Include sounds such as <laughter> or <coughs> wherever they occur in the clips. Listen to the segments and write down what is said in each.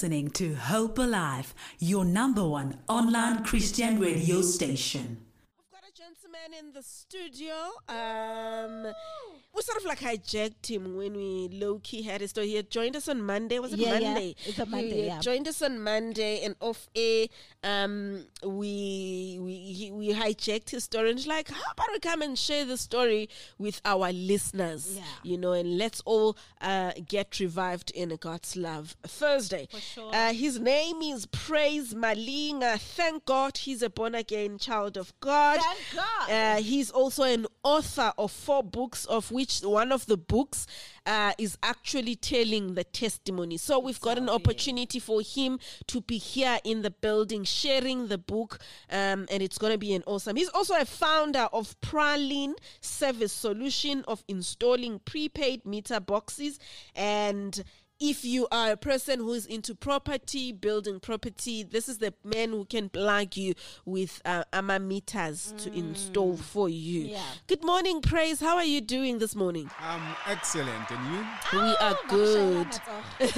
listening to Hope Alive, your number one online Christian radio station. We've got a gentleman in the studio. Um, we sort of like hijacked him when we low key had his story. He had joined us on Monday. Was it Yeah, yeah. It's a Monday, He yeah. joined us on Monday and off air. Um, we we he, we hijacked his story and like, how about we come and share the story with our listeners? Yeah. You know, and let's all uh, get revived in God's love Thursday. For sure. Uh, his name is Praise Malinga. Thank God he's a born again child of God. Thank God. Uh, he's also an author of four books, of which one of the books uh, is actually telling the testimony. So we've got an opportunity for him to be here in the building sharing the book, um, and it's going to be an awesome. He's also a founder of Praline Service Solution of installing prepaid meter boxes and if you are a person who is into property, building property, this is the man who can plug you with uh, AMA meters to install for you. Yeah. Good morning, Praise. How are you doing this morning? I'm excellent, and you? we are Oh, good. <laughs>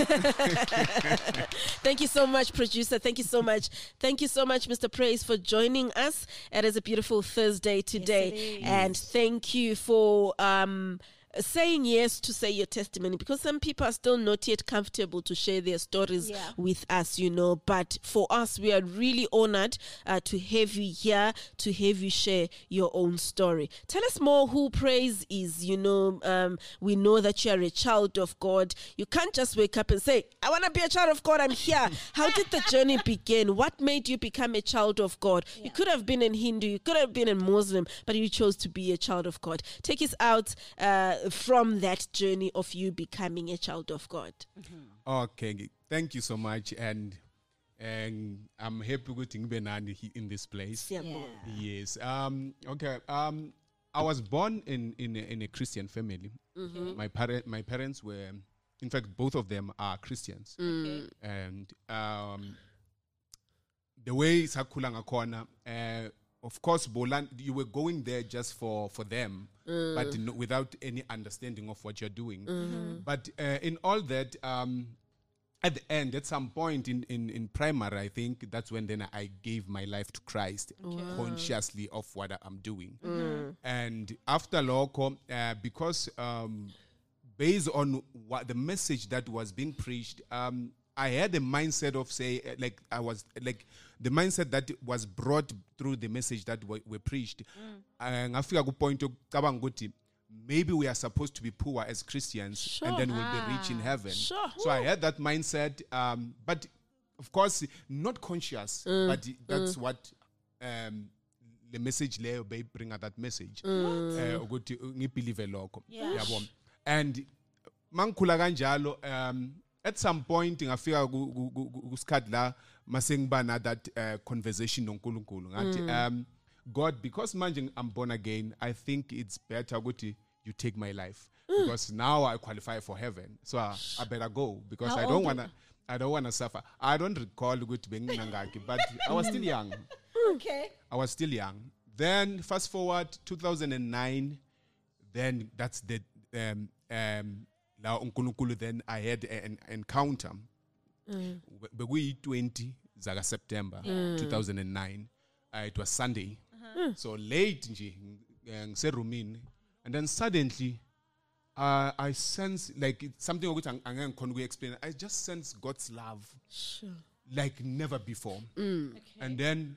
Thank you so much, producer. Thank you so much. Thank you so much, Mr. Praise, for joining us. It is a beautiful Thursday today. it is. and thank you for um saying yes to say your testimony because some people are still not yet comfortable to share their stories Yeah. with us, you know. But for us, we are really honored uh, to have you here, to have you share your own story. Tell us more who Praise is. You know, um, we know that you are a child of God. You can't just wake up and say, I want to be a child of God, I'm here. <laughs> How did the journey begin? What made you become a child of God? You could have been a Hindu, you could have been a Muslim, but you chose to be a child of God. Take us out uh, from that journey of you becoming a child of God. Okay, thank you so much, and and I'm happy with nani in this place. Siyabonga. Yes. Um. Okay. Um. I was born in in a, in a Christian family. My parent my parents were, in fact, both of them are Christians, and um. The way sakhula ngakhona, uh, of course, Bolan, you were going there just for for them, but no, without any understanding of what you're doing. But uh, in all that, um, at the end, at some point in, in, in primary, I think that's when then I gave my life to Christ consciously of what I'm doing. And after Loco, uh, because um, based on what the message that was being preached, um, I had a mindset of say, uh, like I was like the mindset that was brought through the message that were, were preached. Uh, ngafika ku point to maybe we are supposed to be poor as Christians and then we'll be rich in heaven. Sure. So I had that mindset, um, but of course not conscious, but that's what um, the message leyo beyibringa that message. Eh ukuthi ngibelieve lokho. Yabo and mangikhula kanjalo um at some point ngafika ku- ku- ku- ku- kusikhathi la mase ngiba na that uh, conversation noNkulunkulu. Ngathi um God because manje I'm born again I think it's better ukuthi you take my life. Because now I qualify for heaven. So I, I better go because How I don't want to I don't want to suffer. I don't recall ukuthi bengingangaki but I was still young. <laughs> Okay. I was still young. Then fast forward 2009, then that's the um um la uNkulunkulu then I had an encounter. Bekuyi 20 zaka September 2009. Uh, it was Sunday. So late nje eh, ngiserumini and then suddenly uh, I sense like it's something ukuthi ang- angeke ngikhona ukuyi-explain. I just sense God's love like never before. And then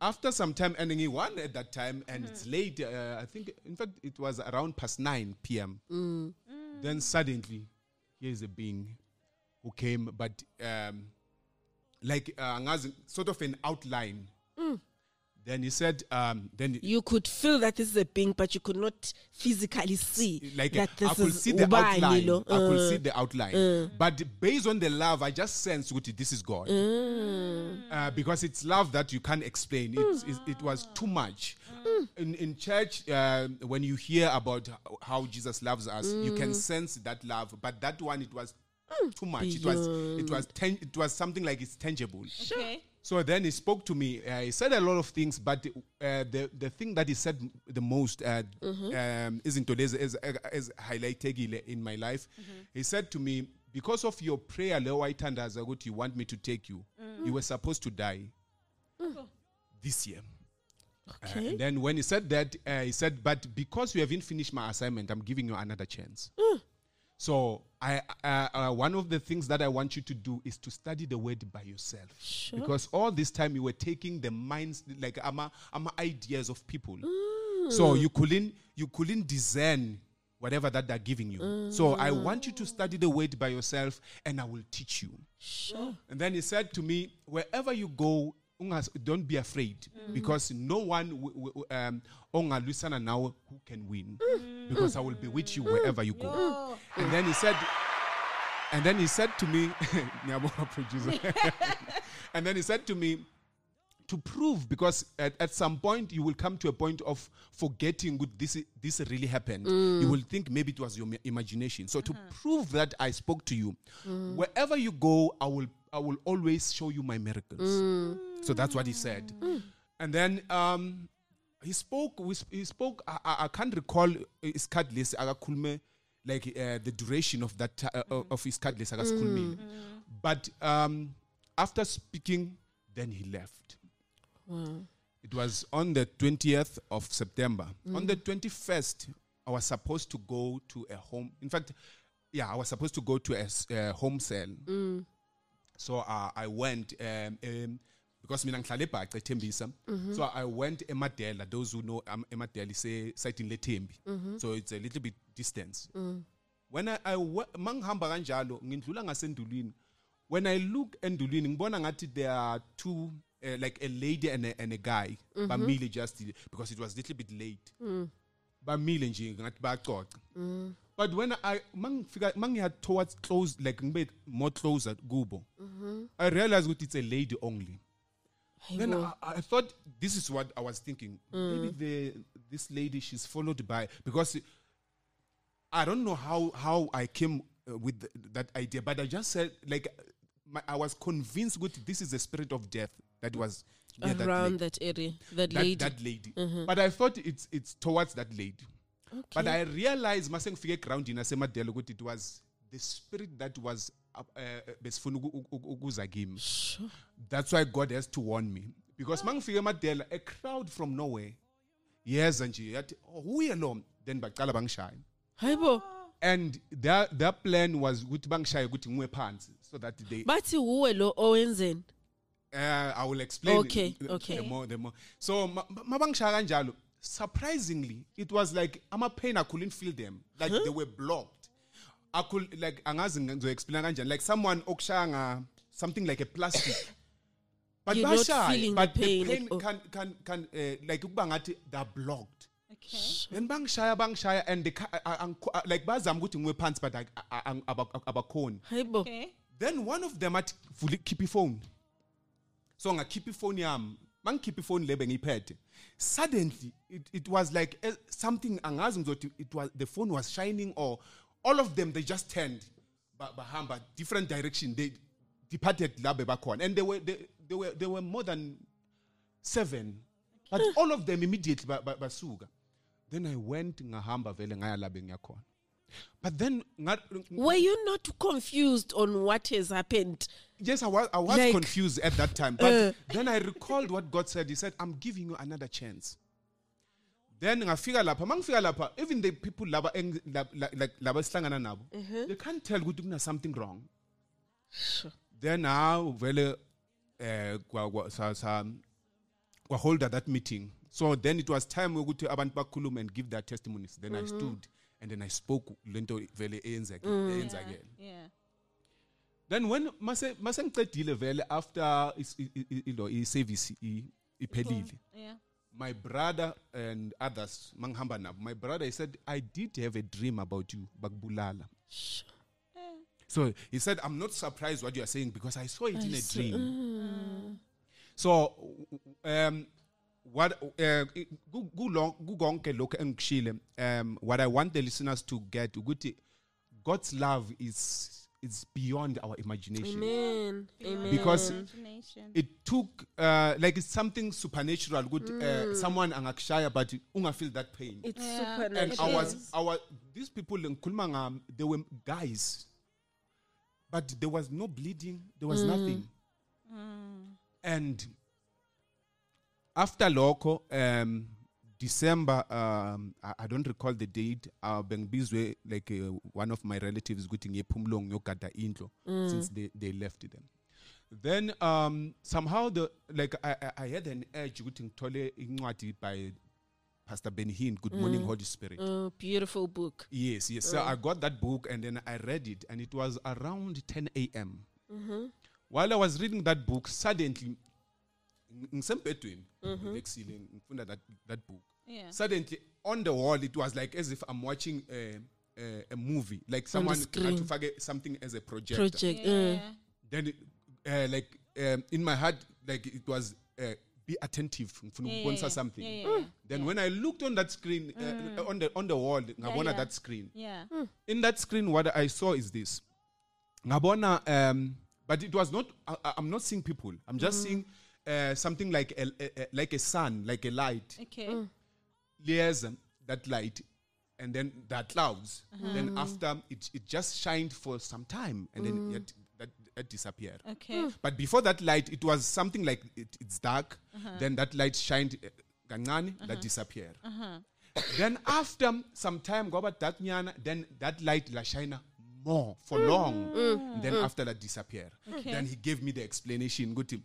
after some time, and he won at that time, and it's late. Uh, I think, in fact, it was around past 9 p.m. Then suddenly, here's a being who came, but um, like uh, sort of an outline. Then he said, um, then You could feel that this is a being, but you could not physically see like that this I could is see the ubani, outline. lo. I could Uh, see the outline. But based on the love, I just sense ukuthi this is God. Uh, because it's love that you can't explain. It's, it's, it was too much. In, in church, uh, when you hear about how Jesus loves us, you can sense that love. But that one, it was too much. It was it was ten, it was something like it's tangible. Okay. So then he spoke to me. Uh, he said a lot of things, but uh, the the thing that he said the most uh, um, isn't today's is, is highlighted in my life. He said to me, because of your prayer le wayithandaza ukuthi you want me to take you you were supposed to die this year. Uh, Okay. and then when he said that uh, he said but because you haven't finished my assignment i'm giving you another chance so I, uh, uh, one of the things that I want you to do is to study the word by yourself, because all this time you were taking the minds, like ama, ama ideas of people. So you couldn't you couldn't discern whatever that they're giving you. So I want you to study the word by yourself, and I will teach you. Sure. And then he said to me, wherever you go, don't be afraid mm. because no one w- um, now who can win. Mm. Because I will be with you mm. wherever you go. And then he said, and then he said to me, <laughs> <laughs> producer. <laughs> and then he said to me, to prove because at, at some point you will come to a point of forgetting good this this really happened. You will think maybe it was your imagination. So to uh-huh. prove that i spoke to you wherever you go i will i will always show you my miracles so that's what he said. And then um he spoke we sp- he spoke i, I, I can't recall his card list akakhulume like uh, the duration of that uh, of his card list akasikhulumile but um after speaking then he left. It was on the 20th of September. On the 21st, I was supposed to go to a home. In fact, yeah, I was supposed to go to a, s- a home cell. So uh, I went um, um, because mina ngihlala eBhaca eThembisa. Mhm. So I went eMadela. Those who know um, eMadela in Lethembi. Mhm. So it's a little bit distance. Mm. When I, I wa- mangihamba kanjalo ngindlula ngasendulini. When I look endulini ngibona ngathi there are two uh, like a lady and a, and a guy mhm. bamile just because it was a little bit late. Mm. Bamile nje ngathi bayaxoxa. Mm. But when I mangifika mangiya towards close like ngibe more closer kubo. I realized ukuthi it's a lady only. Then I, I thought this is what I was thinking. Maybe the this lady she's followed by because I don't know how how I came uh, with th- that idea, but I just said like my, I was convinced that this is the spirit of death that was that Around lady. that area, that, That, lady. that lady. But I thought it's it's towards that lady. Okay. But I realized mase ngifike ground in asemadela ukuthi it was the spirit that was uh, uh, besifuna uku- uku- ukuza kimi. That's why God has to warn me. Because mangifike emadela a crowd from nowhere yes yeza nje yathi oh uye lo then baqala bangishaya. Hayibo. And their their plan was ukuthi bangishaye ukuthi ngiwe phansi so that they Bathi uwe lo owenzeni. uh, I will explain. Okay, the- okay. The more, the more. So ma- ma- mabangishaya kanjalo. Surprisingly, it was like ama pain I couldn't feel them. Like they were blocked. I could like angazi ngizoexplain kanjani. Like someone okushaya something like a plastic. But You're not bashaya, feeling the but pain the at pain all. can can can uh, like ukuba ngathi they're blocked. Okay. Then bangishaya bangishaya and they ca- I- I- I- like bazama ukuthi ngiwe phansi but I- I- I- aba- abakhoni. Hayibo. Okay. Then one of them athi vuli keep phone. So ngakhipha ifone yami. Mangikhipha ifone lebe ngiyiphethe. Suddenly it, it was like eh, something angazi ngizothi it was the phone was shining or all of them they just turned ba- bahamba different direction they departed la bebakhona and they were they, they were they were more than seven but all of them immediately ba- ba- basuka then i went ngahamba vele ngaya la bengiyakhona but then Were you not confused on what has happened? Yes, I was, I was Like- confused at that time. But Uh. then I recalled what God said. He said, I'm giving you another chance. Then ngafika lapha, mangifika lapha, even the people laba like laba sihlangana nabo, they can't tell ukuthi kuna something wrong. Then now vele eh kwa kwa sa sa that meeting. So then it was time ukuthi abantu bakhulume and give their testimonies. Then I stood and then I spoke lento vele eyenzeke eyenzakele. Yeah. then when mase mase ngicedile vele after ilo i-service iphelile my brother and others mangihamba nabo my brother he said i did have a dream about you bakubulala so he said i'm not surprised what you are saying because i saw it in a dream so um what uh, ku- kulon- kukonke lokho engikushile um what i want the listeners to get ukuthi god's love is is beyond our imagination Amen. Amen. Because- Imagination. it took uh, like it's something supernatural good uh, someone angakushaya but unga feel that pain it's Yeah. and supernatural. I was is. our these people in Kulmangam they were guys but there was no bleeding. There was nothing. And after loco, um, December, um, I, I don't recall the date. Uh, Bengibizwe, like uh, one of my relatives, ukuthi ngiyephumlong ngiyogada indlo since they, they left them. Then um, somehow the like I, I- I had an urge ukuthi ngithole incwadi by Pastor Ben Hinn, Good Morning Holy Spirit. Oh, beautiful book. Yes, yes. So I got that book and then I read it, and it was around 10 a.m. While I was reading that book, suddenly, ngisembedweni, ngivekisile, ngifunda that that book. Yeah. Suddenly, on the wall, it was like as if I'm watching a, a, a movie, like someone had to faggot something as a projector. Project. uh, Yeah. Then, it, uh, like um, in my heart, like it was. Uh, be attentive ngifuna Yeah, ukubonisa yeah, something. Yeah, yeah, yeah. then when i looked on that screen uh, on the on the wall ngabona yeah. that screen. Yeah. in that screen what i saw is this. Ngabona um but it was not I, I- i'm not seeing people. I'm just seeing uh, something like a, a, a- like a sun like a light. Okay. layers that light and then there are clouds. Then after it, it just shined for some time and then it, Uh, that, that disappeared Okay. Hmm. but before that light it was something like it, it's dark uh-huh. then that light shined uh, kancane that uh-huh. disappeared. Uh-huh. <coughs> Then after some time kwaba dark nyana then that light la shine more for hmm. long. Hmm. Then after that disappeared Okay. then he gave me the explanation ukuthi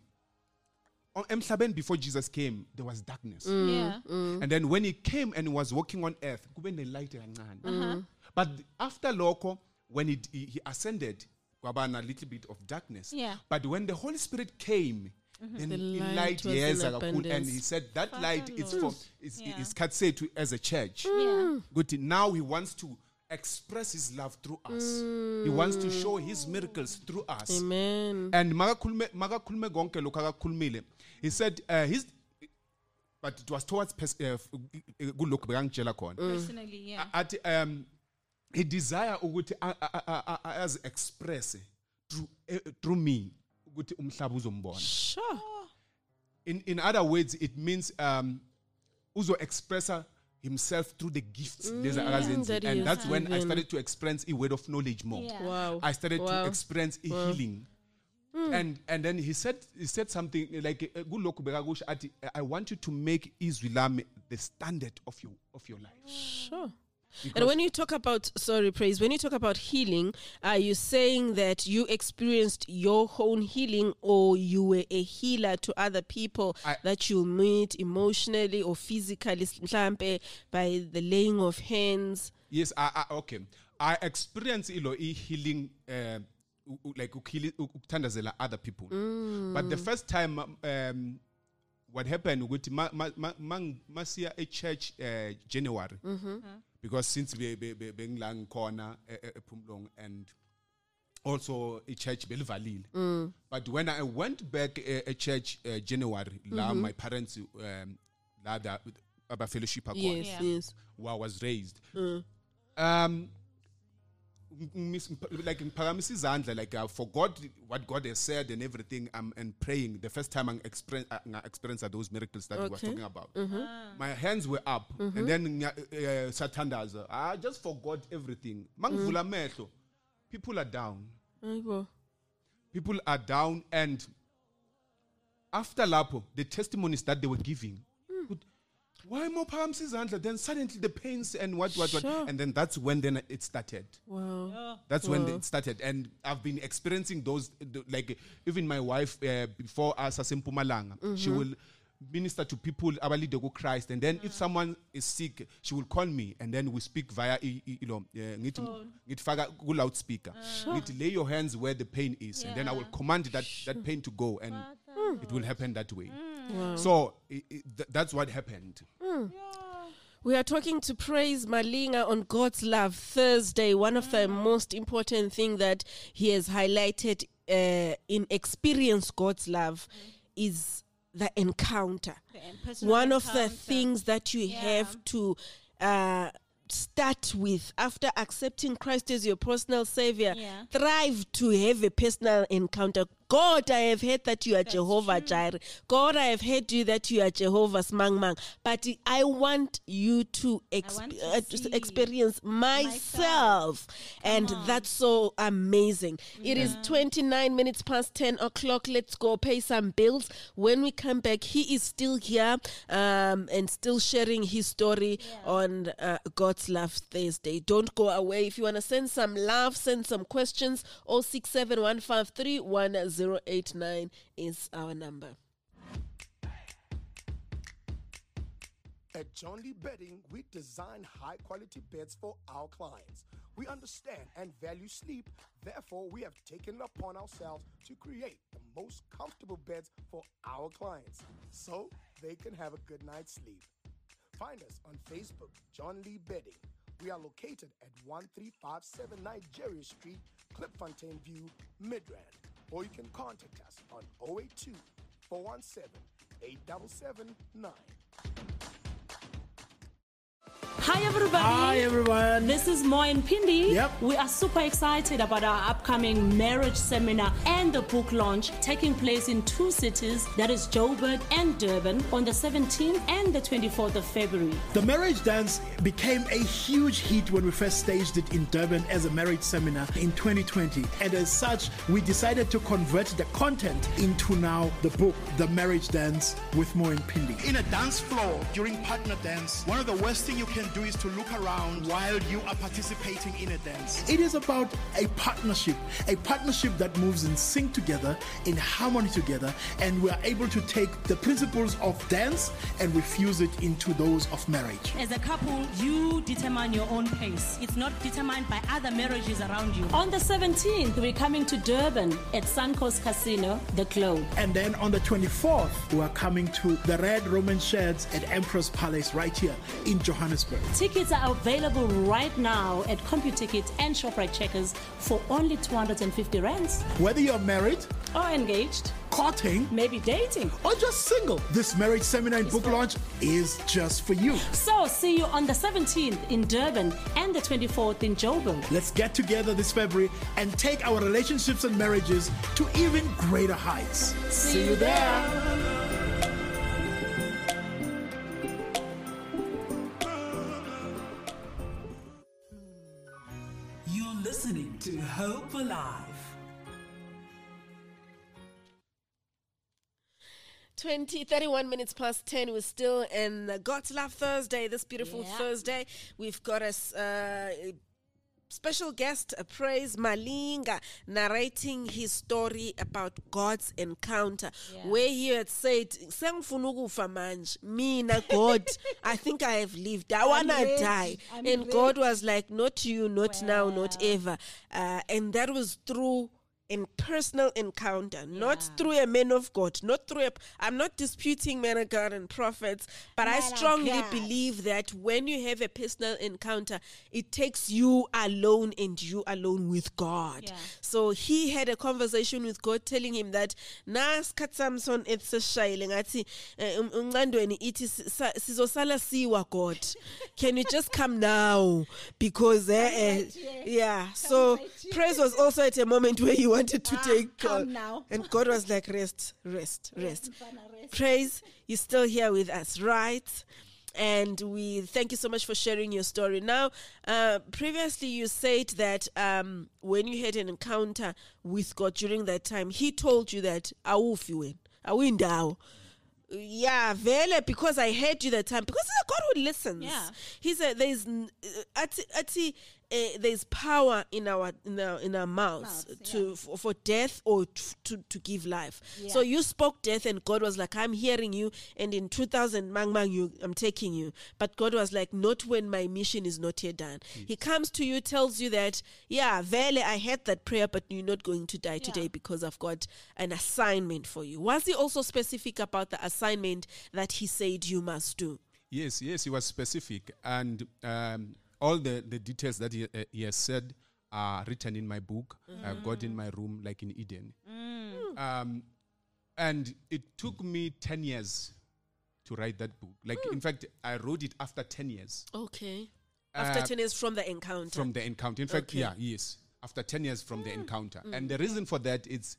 on emhlabeni before jesus came there was darkness. Yeah. and then when he came and was walking on earth kube ne-light kancane. But after lokho when he, he, he ascended kwaba na little bit of darkness. Yeah. but when the holy spirit came then The in light light was in yeza kakhulu and he said that light is for is, Yeah. is cut say to as a church. Yeah. good. Now he wants to express his love through us. He wants to show his miracles through us. Amen. and makakhulume makakhulume konke lokho akakhulumile. He said uh, his but it was towards pers- uh, f- uh, kulokhu bekangitshela khona. Personally, yeah. athi um he desire ukuthi azi express through eh, through me ukuthi umhlaba uzombona Sure. in in other words it means um uzo expressa himself through the gifts lezi akazenzi. that and has that's when i started to experience a word of knowledge more Yeah. Wow. I started Wow. to experience a healing. And and then he said he said something like uh, kulokhu bekakusho athi I want you to make izwi lami the standard of your of your life. Sure. And when you talk about, sorry, praise, when you talk about healing, are you saying that you experienced your own healing or you were a healer to other people I- that you meet emotionally or physically, by the laying of hands? Yes, I, I okay. I experience ilo i healing uh, u- u- like ukhili- u- ukuthandazela other people. But the first time um what happened ukuthi ma ma ma ma- masiya e church uh, January because since be be be- bengila ngikhona ephumlong and also a church belivalile but when i went back a, church uh, january la my parents um la the aba fellowship akhona Yes, Yeah. yes. where I was raised. Um, ng- ngis- ngiph- like ngiphakamisa izandla like uh, I forgot what God has said and everything I'm and praying the first time I uh, experience I experience those miracles that we were talking about. Mm-hmm. Ah. My hands were up and mm-hmm. then ngiya- uh, eh, eh, sathandaza ah, I just forgot everything. Mangivula mm. amehlo. People are down. People are down and after lapho the testimonies that they were giving good, why more palms izandla? Then suddenly the pains and what what Sure. what and then that's when then it started. Wow. that's when it started. And i've been experiencing those like even my wife uh, before us as Mpumalanga, she will minister to people abalide ku Christ. And then if someone is sick she will call me. And then we speak via i- i- you know uh, ngithi ngithi faka ku loudspeaker. Ngithi lay your hands where the pain is. And then i will command that that pain to go. And it will happen that way Wow. so i i th- that's what happened We are talking to Praise Malinga on God's Love Thursday. One of the most important thing that he has highlighted uh, in experience God's love is the encounter. The personal One of the things that you Yeah. have to uh, start with after accepting Christ as your personal savior. Yeah. Thrive to have a personal encounter. God, I have heard that you are Jehovah Jireh. God, I have heard you that you are Jehovah's Mang Mang. But I want you to, exp- want to uh, experience myself. And that's so amazing. It is 29 minutes past 10 o'clock. Let's go pay some bills. When we come back, he is still here um, and still sharing his story on uh, God's Love Thursday. Don't go away. If you want to send some love, send some questions. 0671531089 is our number. At John Lee Bedding, we design high quality beds for our clients. We understand and value sleep, therefore, we have taken it upon ourselves to create the most comfortable beds for our clients so they can have a good night's sleep. Find us on Facebook, John Lee Bedding. We are located at 1357 Nigeria Street, Klipfontein View, Midrand. Or you can contact us on 082 417 8779. Hi everybody. Hi everyone. This is Mo and Phindi. Yep. We are super excited about our upcoming marriage seminar and the book launch taking place in two cities, that is Joburg and Durban, on the 17th and the 24th of February. The marriage dance became a huge hit when we first staged it in Durban as a marriage seminar in 2020. And as such, we decided to convert the content into now the book, The Marriage Dance with Mo and Phindi. In a dance floor during partner dance, one of the worst things you can do is to look around while you are participating in a dance. It is about a partnership, a partnership that moves in sync together, in harmony together, and we are able to take the principles of dance and refuse it into those of marriage. As a couple, you determine your own pace. It's not determined by other marriages around you. On the 17th, we're coming to Durban at Suncoast Casino, the Globe. And then on the 24th, we are coming to the Red Roman Sheds at Emperors Palace right here in Johannesburg. Tickets are available right now at CompuTicket and ShopRite Checkers for only 250 rands. Whether you're married, Or engaged, courting, maybe dating. or just single, this marriage seminar and book launch is just for you. So, see you on the 17th in Durban and the 24th in Joburg. Let's get together this February and take our relationships and marriages to even greater heights. See, you there. You're Hope Alive. 20, 31 minutes past 10. We're still in God's Love Thursday, this beautiful Yeah. Thursday. We've got a s- uh, special guest, uh, Praise Malinga, narrating his story about God's encounter. Where he had said, "Sengifuna ukufa manje. Mina, God, <laughs> I think I have lived. I want to die. I'm and God was like, Not you, not now, not ever. Uh, and that was through in personal encounter, not through a man of God, not through a. I'm not disputing men of God and prophets, but I Man of strongly God. believe that when you have a personal encounter, it takes you alone and you alone with God. Yeah. So he had a conversation with God, telling him that nas Samson etseshayile ngathi um- umncandweni ithi sa- sizosala siwa God. Can you just come now? Because <laughs> eh, eh, yeah. So. Praise was also at a moment where he wanted to Ah, take God. now. And God was like, rest, rest, rest. rest. Praise, you're still here with us, right? And we thank you so much for sharing your story. Now, uh, previously you said that um, when you had an encounter with God during that time, He told you that awufi wena, awindawo. Yeah, vele because I heard you that time because God who listens. Yeah. He said there's uh, ati, ati, uh, there's power in our in our in our mouths Mouths, to for, for death or t- to to give life. So you spoke death and God was like I'm hearing you and in 2000 mang mang you I'm taking you. But God was like not when my mission is not yet done. He comes to you tells you that yeah, vele I had that prayer but you're not going to die today because I've got an assignment for you. Was he also specific about the assignment that he said you must do? Yes, yes, he was specific, and um, all the, the details that he, uh, he has said are written in my book. I've got in my room, like in Eden. Um, and it took me ten years to write that book. Like, in fact, I wrote it after ten years Okay. After Uh, 10 years from the encounter. from the encounter. In fact, Okay. yeah, yes, after ten years from the encounter. And the reason for that is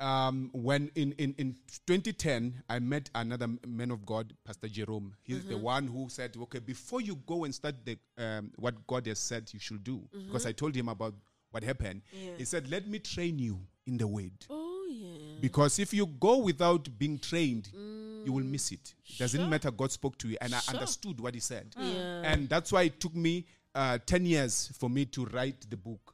um, when in, in, in 2010, I met another man of God, Pastor Jerome. He's the one who said, okay, before you go and start the, um, what God has said you should do, because I told him about what happened, he said, let me train you in the word. Oh yeah. Because if you go without being trained, you will miss it. It doesn't matter. God spoke to you, and I understood what He said. And that's why it took me uh, 10 years for me to write the book.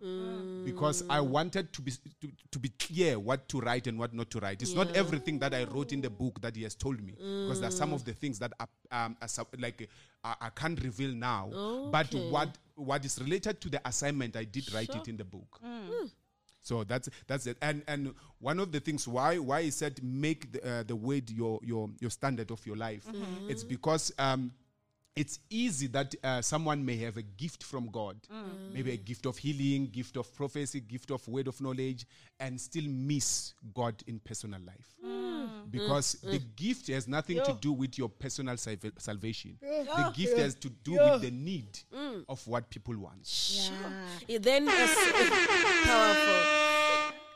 Because I wanted to be, to, to be clear what to write and what not to write. It's not everything that I wrote in the book that He has told me. Because there are some of the things that are, um, are sub- like uh, I can't reveal now. But what, what is related to the assignment, I did write it in the book. So that's that's it. And and one of the things why why he said make the, uh, the word your your your standard of your life. It's because um, it's easy that uh, someone may have a gift from God, mm. maybe a gift of healing, gift of prophecy, gift of word of knowledge, and still miss God in personal life. Mm. Mm. Because the gift has nothing to do with your personal salva- salvation. The gift has to do with the need of what people want. Yeah, then as, powerful.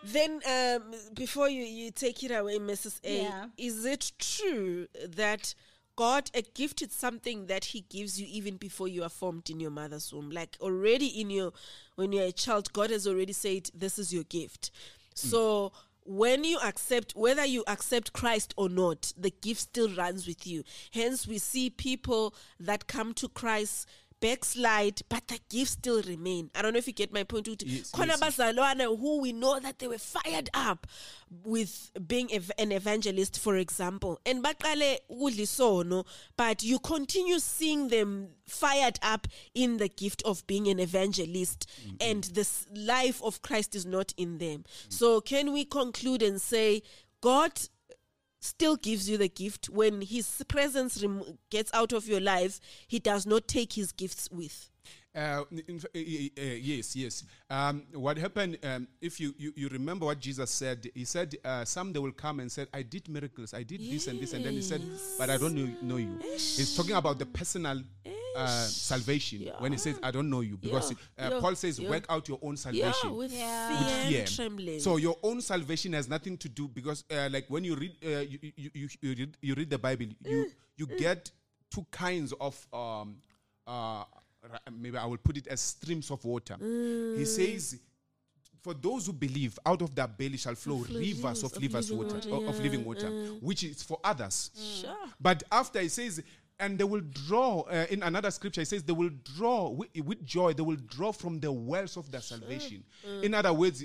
Then, um, before you, you take it away, Mrs. A, Yeah. is it true that God, a gift is something that He gives you even before you are formed in your mother's womb? Like already in your, when you're a child, God has already said, This is your gift. Mm. So, when you accept, whether you accept Christ or not, the gift still runs with you. Hence, we see people that come to Christ backslide, but the gifts still remain. I don't know if you get my point. Yes, yes, who we know that they were fired up with being ev- an evangelist, for example, and isono, but you continue seeing them fired up in the gift of being an evangelist, and this life of Christ is not in them. So, can we conclude and say, God still gives you the gift when his presence rem- gets out of your life he does not take his gifts with Uh, in, uh, uh, yes, yes. Um, what happened? Um, if you, you you remember what Jesus said, he said, uh, "Some they will come and said, I did miracles, I did this and this, and then he said, but I don't know, know you." He's talking about the personal uh, salvation when he says, "I don't know you," because Yeah. uh, Paul says, "Work out your own yeah salvation." with Yeah. fear, with fear. trembling So your own salvation has nothing to do because, uh, like when you read, uh, you, you, you, you read, you read the Bible, you you get two kinds of um, uh, maybe I will put it as streams of water. He says. For those who believe, out of their belly shall flow rivers of, livers living water, water, of living water, which is for others. sure But after he says, and they will draw, uh, in another scripture, it says, they will draw with, with joy, they will draw from the wells of their salvation. In other words,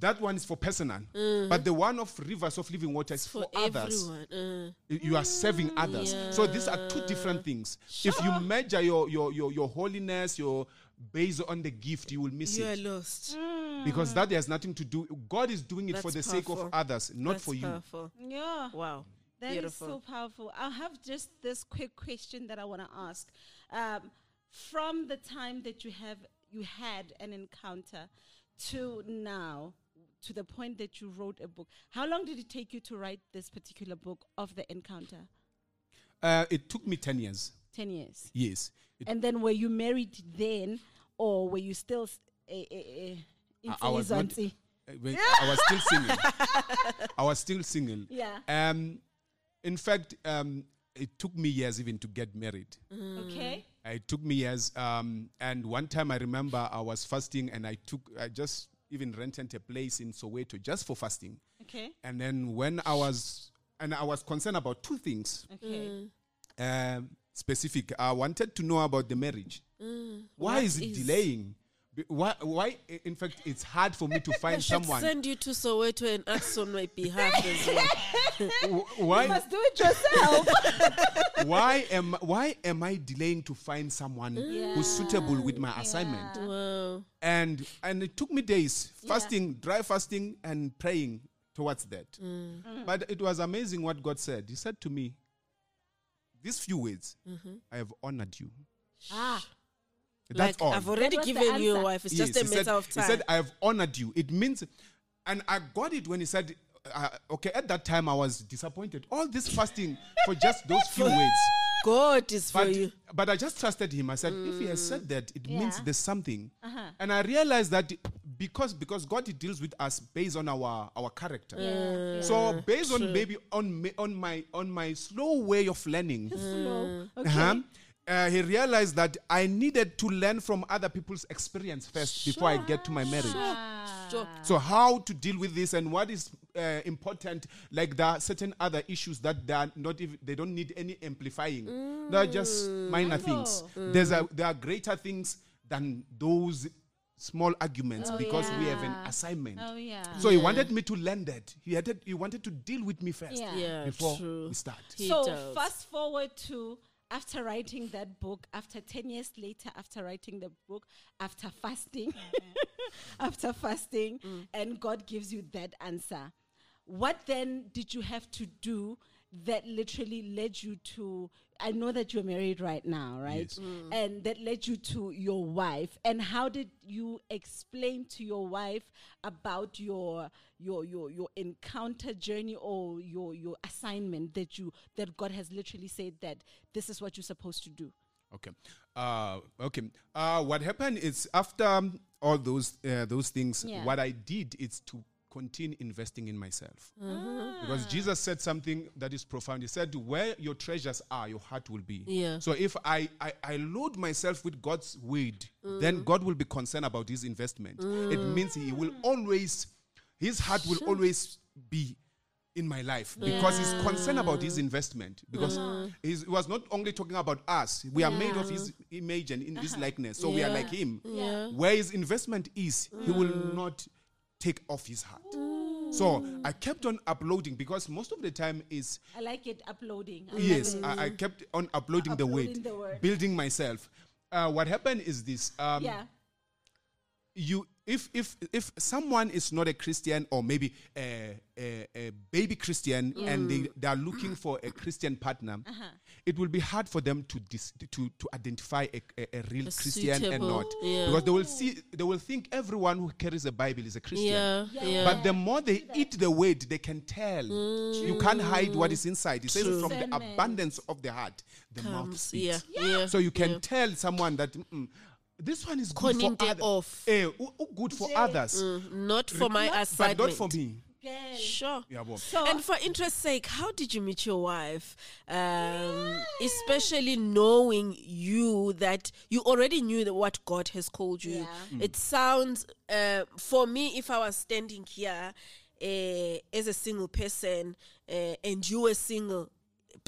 that one is for personal, but the one of rivers of living water is for, for others. everyone uh, You- You are serving others. So these are two different things. If you measure your, your, your, your holiness, your based on the gift, you will miss you are it. lost Because that has nothing to do. God is doing it for the That's sake of others, not That's for you. powerful. Yeah. wow That is Beautiful. so powerful. I have just this quick question that I want to ask. Um, from the time that you have you had an encounter to now, to the point that you wrote a book, how long did it take you to write this particular book of the encounter? Uh, it took me 10 years. Ten years. Yes. And then were you married then, or were you still s- I- I was not-? Uh, I was still single. <laughs> I was still single. Yeah. Um, in fact, um, it took me years even to get married. Okay. It took me years. Um, and one time I remember I was fasting and I took, I just even rented a place in Soweto just for fasting. Okay. And then when I was, and I was concerned about two things. Okay. Um, specific. I wanted to know about the marriage. Why What is it is- delaying? Be- Why, why? In fact, it's hard for me to <laughs> find should someone. send you to Soweto and ask on my behalf as well. <laughs> Wh- why? Must do it yourself. <laughs> why am why am I delaying to find someone who's suitable with my assignment? wow. And and it took me days fasting, dry fasting, and praying towards that. Mm. But it was amazing what God said. He said to me, "These few words, Mm-hmm. I have honored you." ah. That's like all. I've already That was the given you a wife. It's Yes, just a he matter said, of time. He said, I have honored you. It means, and I got it when he said, uh, okay, at that time I was disappointed. All this fasting for just those <laughs> few words. God is for But, you. but I just trusted him. I said, if he has said that, it means there's something. Uh-huh. And I realized that because because God deals with us based on our our character. Yeah, So based on maybe on me, on my on my slow way of learning, Slow. Okay. uh-huh, uh, he realized that I needed to learn from other people's experience first before I get to my marriage. Sure. So how to deal with this and what is uh, important? Like there are certain other issues that they are not even they don't need any amplifying. They are just minor things. There's a there are greater things than those small arguments because we have an assignment. Oh yeah. So he wanted me to learn that. He had he wanted to deal with me first Yeah. Yeah, before true. we start. He so does. fast forward to after writing that book, after 10 years later, after writing the book, after fasting, <laughs> after fasting, mm. and God gives you that answer. What then did you have to do that literally led you to? I know that you're married right now, right? Yes. And that led you to your wife. And how did you explain to your wife about your your your your encounter journey or your your assignment that you that God has literally said that this is what you're supposed to do? Okay. Uh, okay. Uh, what happened is after all those uh, those things, Yeah. what I did is to continue investing in myself. Ah. Because Jesus said something that is profound. He said, "Where your treasures are, your heart will be." Yeah. So if I I, I load myself with God's word, then mm. God will be concerned about His investment. Mm. It means He will always, His heart will always be in my life because he's concerned about his investment. Because uh-huh. he's, he was not only talking about us. We are made of his image and in his uh-huh. likeness. So we are like him. Yeah. where his investment is he will mm. not take off his heart so i kept on uploading because most of the time is I like it uploading. I yes it. I, I kept on uploading the Uploading word the word. building myself uh, what happened is this um, yeah. you if if if someone is not a Christian or maybe a, a, a baby Christian and they, mm. they are looking for a Christian partner, uh-huh. it will be hard for them to dis, to to identify a, a, a real A Christian and not yeah. because they will see they will think everyone who carries a Bible is a Christian. Yeah, yeah. But the more they eat the word, they can tell. Mm. You can't hide what is inside. It says True. from the abundance of the heart, the mouth Comes, speaks. yeah, yeah. So you can yeah. tell someone that "Mm-mm, this one is good Koning for they others. off. Eh, u- u- good for others, not for my aspect. but assignment. not for me. Girl. Sure. Yeah, well. So and for interest's sake, how did you meet your wife? Um, especially knowing you that you already knew that what God has called you. Yeah. It sounds uh, for me, if I was standing here uh, as a single person uh, and you were single.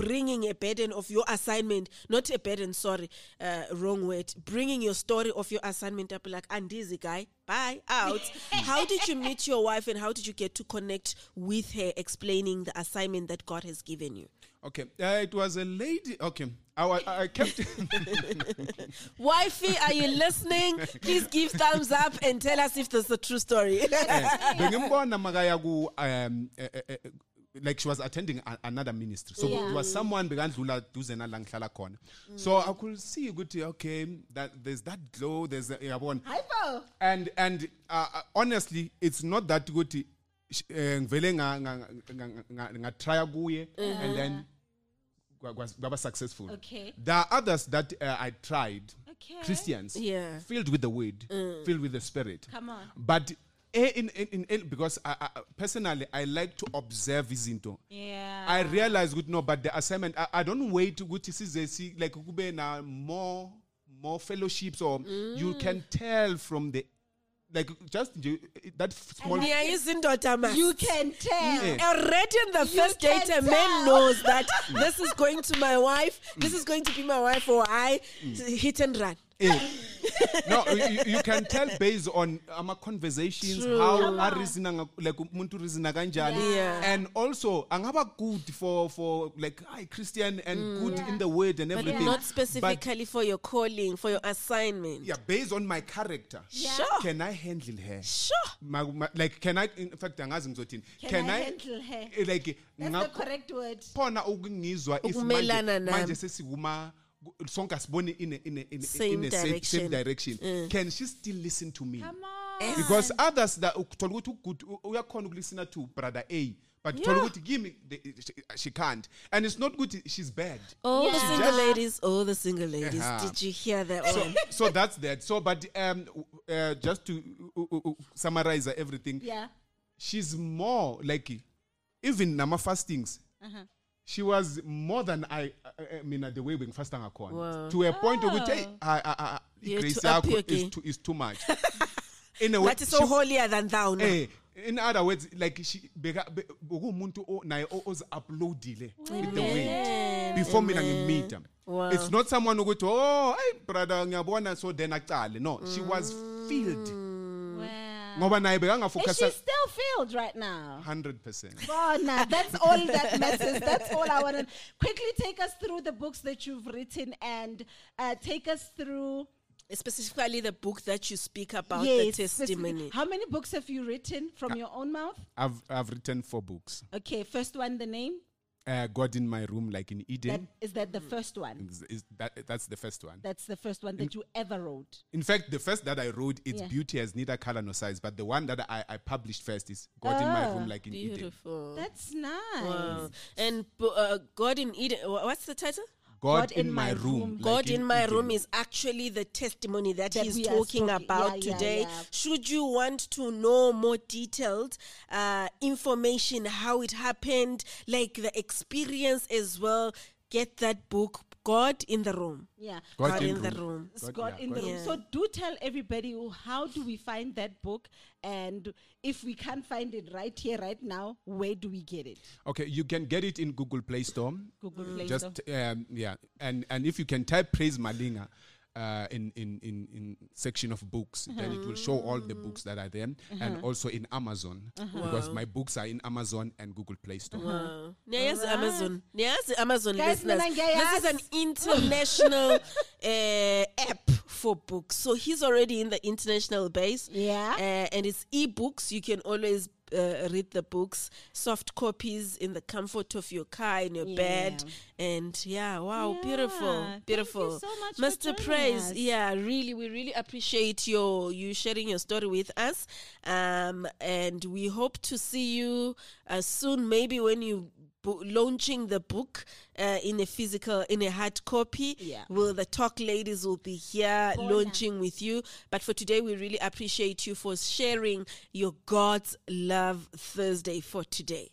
Bringing a burden of your assignment, not a burden, sorry, uh, wrong word. Bringing your story of your assignment up, like, and this guy, bye, out. <laughs> how did you meet your wife and how did you get to connect with her, explaining the assignment that God has given you? Okay, uh, it was a lady. Okay, I, wa- I kept. <laughs> Wifey, are you listening? Please give thumbs up and tell us if this is a true story. Eh, Bengimbona makaya ku, like she was attending a, another ministry so Yeah. it was someone began bekandlula duze nala ngihlala khona so i could see ukuthi okay that there's that glow there's a, yabona hypo. and and uh, uh, honestly it's not that ukuthi sh- eh, ngivele nga- nga- nga- nga- ngatrya kuye and then kwa- kwa- kwaba successful Okay. there are others that uh, i tried Okay. christians Yeah. filled with the word filled with the spirit Come on. but Eh, in, in, in, in because I, I, personally i like to observe izinto Yeah. i realize good no but the assignment i, I don't wait ukuthi size si like kube na more more fellowships or you mm. can tell from the like just that small Yeah, izindoda mas. you can tell. Yeah. Already in the first can date, a man knows that <laughs> mm. this is going to my wife, this mm. is going to be my wife, or I hit and run. Eh. <laughs> no you, you- you can tell based on ama conversations True. how Come on. areasona like umuntu reasona kanjani Yeah. and also angaba good for for like hi christian and good in the word and But everything not But, specifically for your calling, for your assignment. yeah based on my character Sure. can i handle her Sure. Ma- ma- like can i in fact angazi ngizothini Can I handle her? eh, like That's the correct word. khona ukungizwa if Ukumelana manje nami. manje sesikuma sonke asibone in a, in a, in a, Same in a same, direction. same direction can she still listen to me Come on. because others that uthola ukuthi ugood u- uyakhona ukulisten to brother a but uthola Yeah. ukuthi give me the, she, she can't and it's not good she's bad All the Yeah. single ladies, all the single ladies. Uh-huh. Did you hear that so, one? so that's that so but um uh, just to u- u- u- summarize everything Yeah. she's more like even nama fastings Uh-huh. She was more than I, I, mean, the way we fast ngakhona Wow. to a point of which hey, You had grace yakho is too, is too much. <laughs> In a way, But it's so she- holier than thou now. Eh, in other words, like she bekuwumuntu naye ozi-uploadile with the weight before mina ngimmeeta. Wow. It's not someone ukuthi oh hey brother ngiyabona so then acale. No, she was filled. Wow. Ngoba naye Is she bekangafocus still filled right now? 100%. Oh, no, that's all that matters. That's all I want to quickly take us through the books that you've written and uh, take us through. Specifically, the book that you speak about, yes, the testimony. How many books have you written from your own mouth? I've I've written four books. Okay, first one, the name. Uh, God in my room, like in Eden. is that the first one? Is, is that that's the first one. That's the first one that you ever wrote. In fact, the first that I wrote, it's Yeah. beauty has neither color nor size. But the one that I, I published first is God in my room, like in Eden. Beautiful. That's nice. Wow. And uh, God in Eden, what's the title? God, in, my room. like God in my room is actually the testimony that, That he's talking talking- about yeah, yeah, today. yeah. Should you want to know more detailed uh, information, how it happened, like the experience as well, get that book, God in the Room. Yeah. God God in in the room. room. It's God- God yeah, in the room. in- So do tell everybody how do we find that book, and if we can't find it right here, right now, where do we get it? Okay, you can get it in Google Play Store. Google Play Just Store. um, yeah, and and if you can type Praise Malinga. Uh, in, in, in, in section of books then it will show all the books that are there and also in amazon because my books are in amazon and google play store Wow. Niyazi Amazon. Niyazi Amazon Guys, listeners. This is an international <laughs> uh, app for books. So he's already in the international base. Yeah. Uh, and it's ebooks. You can always uh, read the books, soft copies in the comfort of your car, in your bed. And yeah, wow, Yeah. beautiful. Thank you Beautiful. so much joining Praise, us. yeah, really, we really appreciate your you sharing your story with us. Um, and we hope to see you uh, soon, maybe when you bo- launching the book uh, in a physical in a hard copy. Yeah. will the talk ladies will be here launching with you. But for today we really appreciate you for sharing your god's love thursday for today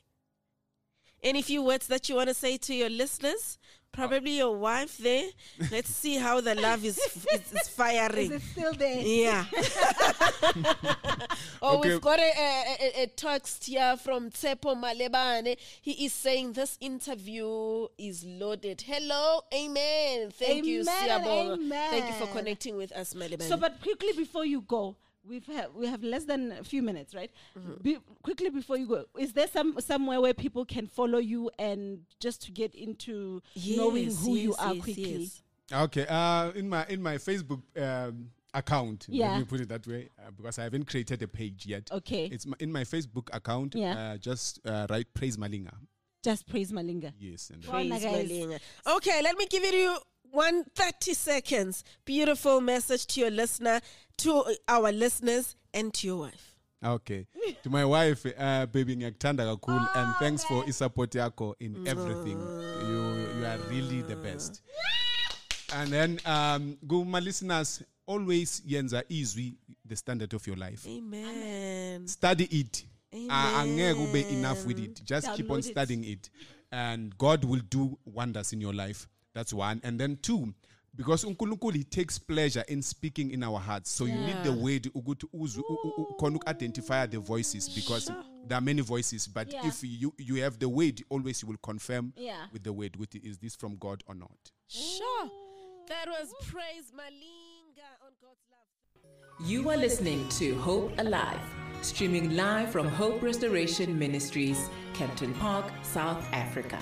any few words that you want to say to your listeners probably your wife there let's see how the love is is, is firing Is it still there? yeah. <laughs> oh, Okay. we've got a, a, a, a text here from Tsepo Malebane. He is saying this interview is loaded. Hello, amen. Thank you, Amen and Siabonga. Thank you for connecting with us, Malebane. So, but quickly before you go, we've ha- we have less than a few minutes, right? Be- quickly before you go, is there some somewhere where people can follow you and just to get into knowing Yes, who you are yes, quickly? yes. okay uh, in my in my facebook um, account Yeah. let me put it that way uh, because i haven't created a page yet Okay. it's my, in my facebook account Yeah. uh, just uh, write praise malinga Just praise Malinga. yes and Praise Praise. Malinga. Okay, let me give it you one 30 seconds. Beautiful message to your listener, to our listeners, and to your wife. Okay. to my wife, uh, baby ngiyakuthanda kakhulu and thanks for isupport yakho in everything. You you are really the best. And then um kuma listeners always yenza izwi the standard of your life. Amen. Study it. Uh, angeke ube enough with it. Just keep on Download it. studying it and God will do wonders in your life. That's one. And then two because uNkulunkulu he takes pleasure in speaking in our hearts. So you need the word ukuthi uzwe khona uku-identify the voices because there are many voices. But Yeah. if you you have the word, always you will confirm Yeah. with the word. With is this from God or not? Sure. That was Praise Malinga on God's Love. You are listening to Hope Alive, streaming live from Hope Restoration Ministries, Kempton Park, South Africa.